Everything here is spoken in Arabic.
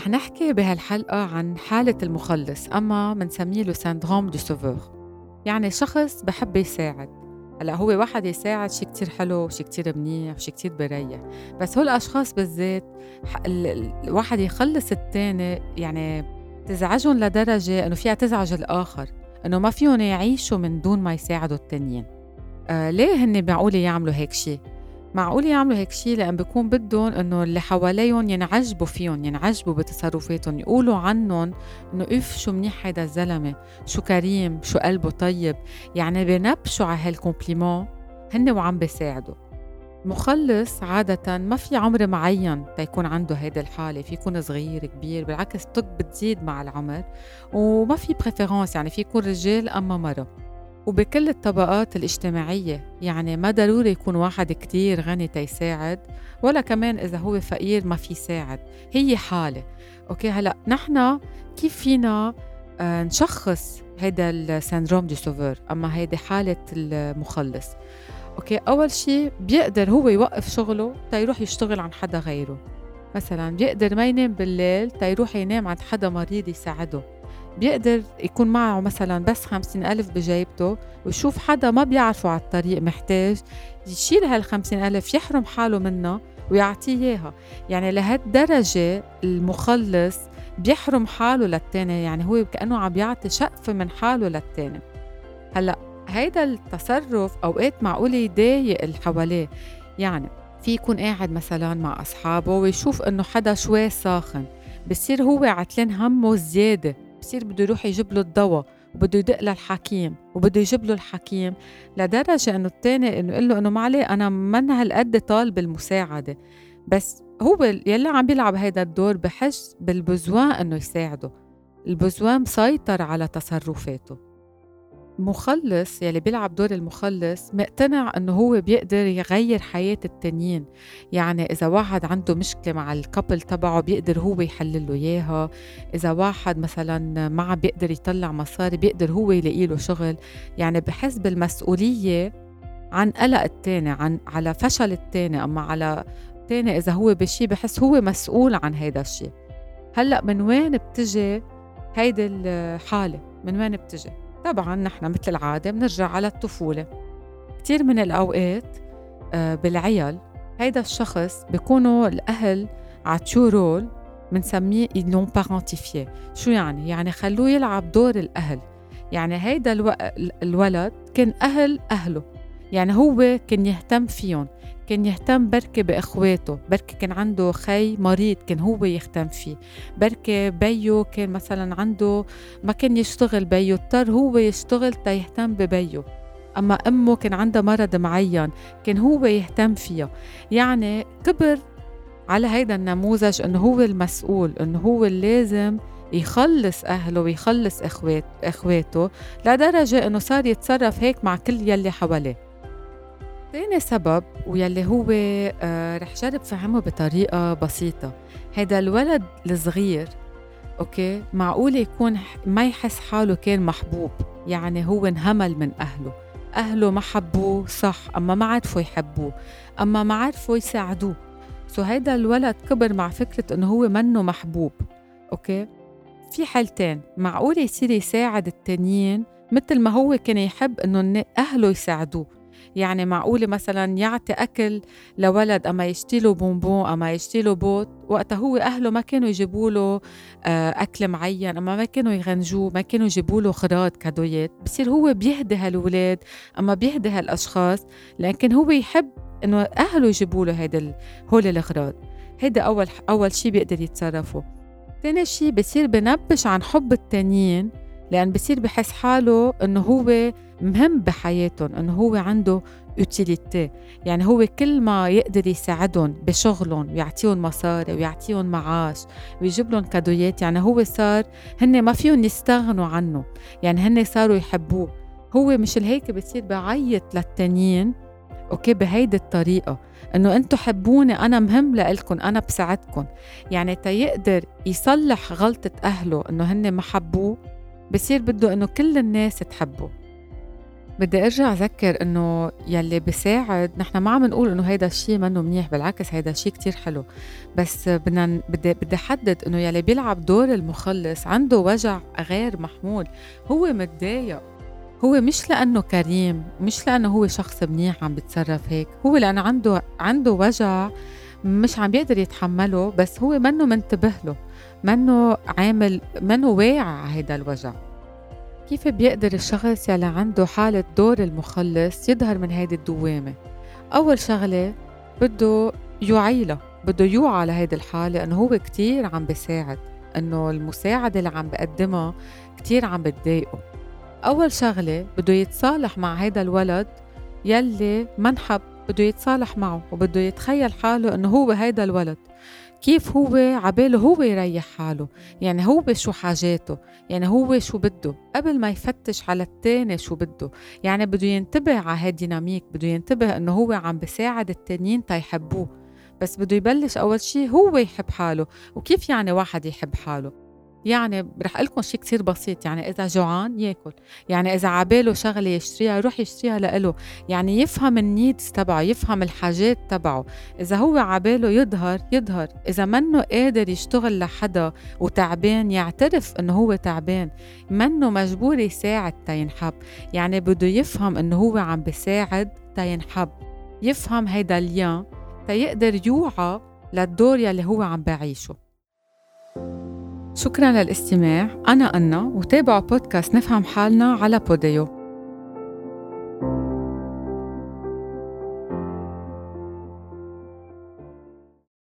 رح نحكي بهالحلقة عن حالة المخلص أما منسميه له syndrome du sauveur يعني شخص بحب يساعد. هلأ هو واحد يساعد شيء كتير حلو وشيء كتير منيح وشيء كتير بريح. بس هول الأشخاص بالذات الواحد يخلص التاني يعني تزعجهم لدرجة إنه فيها تزعج الآخر إنه ما فيهم يعيشوا من دون ما يساعدوا التانيين. آه ليه هن معقولة يعملوا هيك شيء معقول يعملوا هيك شيء لأن بيكون بدهم إنه اللي حواليهم ينعجبوا فيهم ينعجبوا بتصرفاتهم يقولوا عنهم إنه إف شو منيح هيدا الزلمة شو كريم شو قلبه طيب. يعني بنبشوا على هال compliments هن وعم بيساعدوا. مخلص عادة ما في عمر معين تيكون عنده هيدي الحالة في يكون صغير كبير بالعكس بتزيد مع العمر. وما في préférence يعني في يكون رجال أما مرة. وبكل الطبقات الاجتماعية يعني ما ضروري يكون واحد كتير غني تيساعد ولا كمان إذا هو فقير ما في ساعد. هي حالة. okay هلأ نحن كيف فينا آه نشخص هيدا ال syndrome du sauveur أما هيدي حالة المخلص. okay أول شيء بيقدر هو يوقف شغله تيروح يشتغل عن حدا غيره. مثلا بيقدر ما ينام بالليل تيروح ينام عند حدا مريض يساعده. بيقدر يكون معه مثلا بس خمسين ألف بجيبته ويشوف حدا ما بيعرفه على الطريق محتاج يشيل هالخمسين ألف يحرم حاله منها ويعطيه إياها. يعني لهالدرجة المخلص بيحرم حاله للتاني يعني هو كأنه عم بيعطي شقفة من حاله للتاني. هلأ هيدا التصرف أوقات معقول يضايق اللي حواليه. يعني في يكون قاعد مثلا مع أصحابه ويشوف إنه حدا شوي ساخن بصير هو عتلان همه زيادة. بصير بده يروح يجيب له الدواء وبده يدق للحكيم وبده يجيب له الحكيم لدرجة إنه الثاني إنه يقول له إنه ما عليه أنا من هالقد طالب المساعدة. بس هو يلي عم بيلعب هيدا الدور بحس بالبزوان إنه يساعده. البزوان مسيطر على تصرفاته. مخلص يلي بيلعب دور المخلص مقتنع انه هو بيقدر يغير حياة التانيين. يعني إذا واحد عنده مشكلة مع الكابل تبعه بيقدر هو يحل له إياها. إذا واحد مثلا ما عم بيقدر يطلع مصاري بيقدر هو يلاقي له شغل. يعني بحس بالمسؤولية عن قلق التاني عن على فشل التاني. أما على التاني إذا هو بشي بحس هو مسؤول عن هيدا الشيء هلأ من وين بتجي هيدي الحالة؟ من وين بتجي؟ طبعا نحن مثل العادة بنرجع على الطفولة. كتير من الأوقات آه، بالعيال هيدا الشخص بيكونوا الأهل عطشو رول بنسميه شو يعني؟ يعني خلوه يلعب دور الأهل. يعني هيدا ألو... الولد كان أهل أهله. يعني هو كان يهتم فيهم كان يهتم بركة بإخواته بركة كان عنده خي مريض كان هو يهتم فيه بركة بيو كان مثلا عنده ما كان يشتغل بيو اضطر هو يشتغل تيهتم ببيو. أما أمه كان عندها مرض معين كان هو يهتم فيها يعني كبر على هيدا النموذج إنه هو المسؤول إنه هو اللازم يخلص أهله ويخلص اخوات إخواته لدرجة إنه صار يتصرف هيك مع كل يلي حواليه. تاني سبب ويلي هو آه رح جرب فهمه بطريقة بسيطة. هيدا الولد الصغير okay معقول يكون ما يحس حاله كان محبوب يعني هو انهمل من أهله. أهله ما حبوه صح أما ما عرفوا يحبوه أما ما عرفوا يساعدوه. so هيدا الولد كبر مع فكرة إنه هو منه محبوب okay؟ في حالتين معقول يصير يساعد التانيين مثل ما هو كان يحب إنه أهله يساعدوه. يعني معقولة مثلا يعطي أكل لولد أما يشتي له بونبون أما يشتي له بوت وقتها هو أهله ما كانوا يجيبوا له آه، أكل معين أما ما كانوا يغنجوه ما كانوا يجيبوا له خراط كادويات. بصير هو بيهدي هالولاد أما بيهدي هالأشخاص لكن هو يحب إنه أهله يجيبوا له هيدا هول الأغراض هيدا أول أول شيء بيقدر يتصرفوا تاني شيء بصير بنبش عن حب التانيين لأن بصير بحس حاله إنه هو مهم بحياتهم إنه هو عنده utilité يعني هو كل ما يقدر يساعدهم بشغلهم ويعطيهم مصاري ويعطيهم معاش ويجيب لهم كادويات. يعني هو صار هن ما فيهم يستغنوا عنه. يعني هن صاروا يحبوه. هو مش هيك بصير بيعطي للتانيين؟ okay بهيدي الطريقة. إنه أنتم حبوني أنا مهم لإلكم أنا بساعدكم. يعني تيقدر يصلح غلطة أهله إنه هن ما حبوه بصير بده إنه كل الناس تحبه. بدي أرجع أذكر إنه يلي بيساعد نحن ما عم نقول إنه هيدا الشيء منه منيح بالعكس هيدا الشيء كتير حلو. بس بدنا بدي بدي أحدد إنه يلي بيلعب دور المخلص عنده وجع غير محمول هو متضايق. هو مش لأنه كريم مش لأنه هو شخص منيح عم بيتصرف هيك هو لأنه عنده عنده وجع مش عم بيقدر يتحمله بس هو منه منتبه له منه عامل منه واعي على هيدا الوجع. كيف بيقدر الشخص يلي عنده حالة دور المخلص يظهر من هيدي الدوامة؟ أول شغلة بده يوعي بده يوعى لهيدي الحالة إنه هو كتير عم بيساعد إنه المساعدة اللي عم بقدمها كتير عم بتضايقه أول شغلة بده يتصالح مع هيدا الولد يلي منحب بده يتصالح معه وبده يتخيل حاله إنه هو هيدا الولد كيف هو عباله هو يريح حاله؟ يعني هو شو حاجاته؟ يعني هو شو بده؟ قبل ما يفتش على التاني شو بده؟ يعني بده ينتبه على هالديناميك بده ينتبه إنه هو عم بساعد التانيين تيحبوه بس بده يبلش أول شيء هو يحب حاله. وكيف يعني واحد يحب حاله؟ يعني رح لكم شيء كثير بسيط يعني إذا جوعان ياكل يعني إذا عباله شغلة يشتريها يروح يشتريها لإله يعني يفهم النيدز تبعه يفهم الحاجات تبعه إذا هو عباله يظهر يظهر إذا منه قادر يشتغل لحدا وتعبان يعترف إنه هو تعبان منه مجبور يساعد تينحب يعني بده يفهم إنه هو عم بيساعد تينحب يفهم هيدا اليان تيقدر يوعى للدور يلي هو عم بعيشه. شكرا للاستماع. أنا أنا وتابعوا بودكاست نفهم حالنا على بوديو.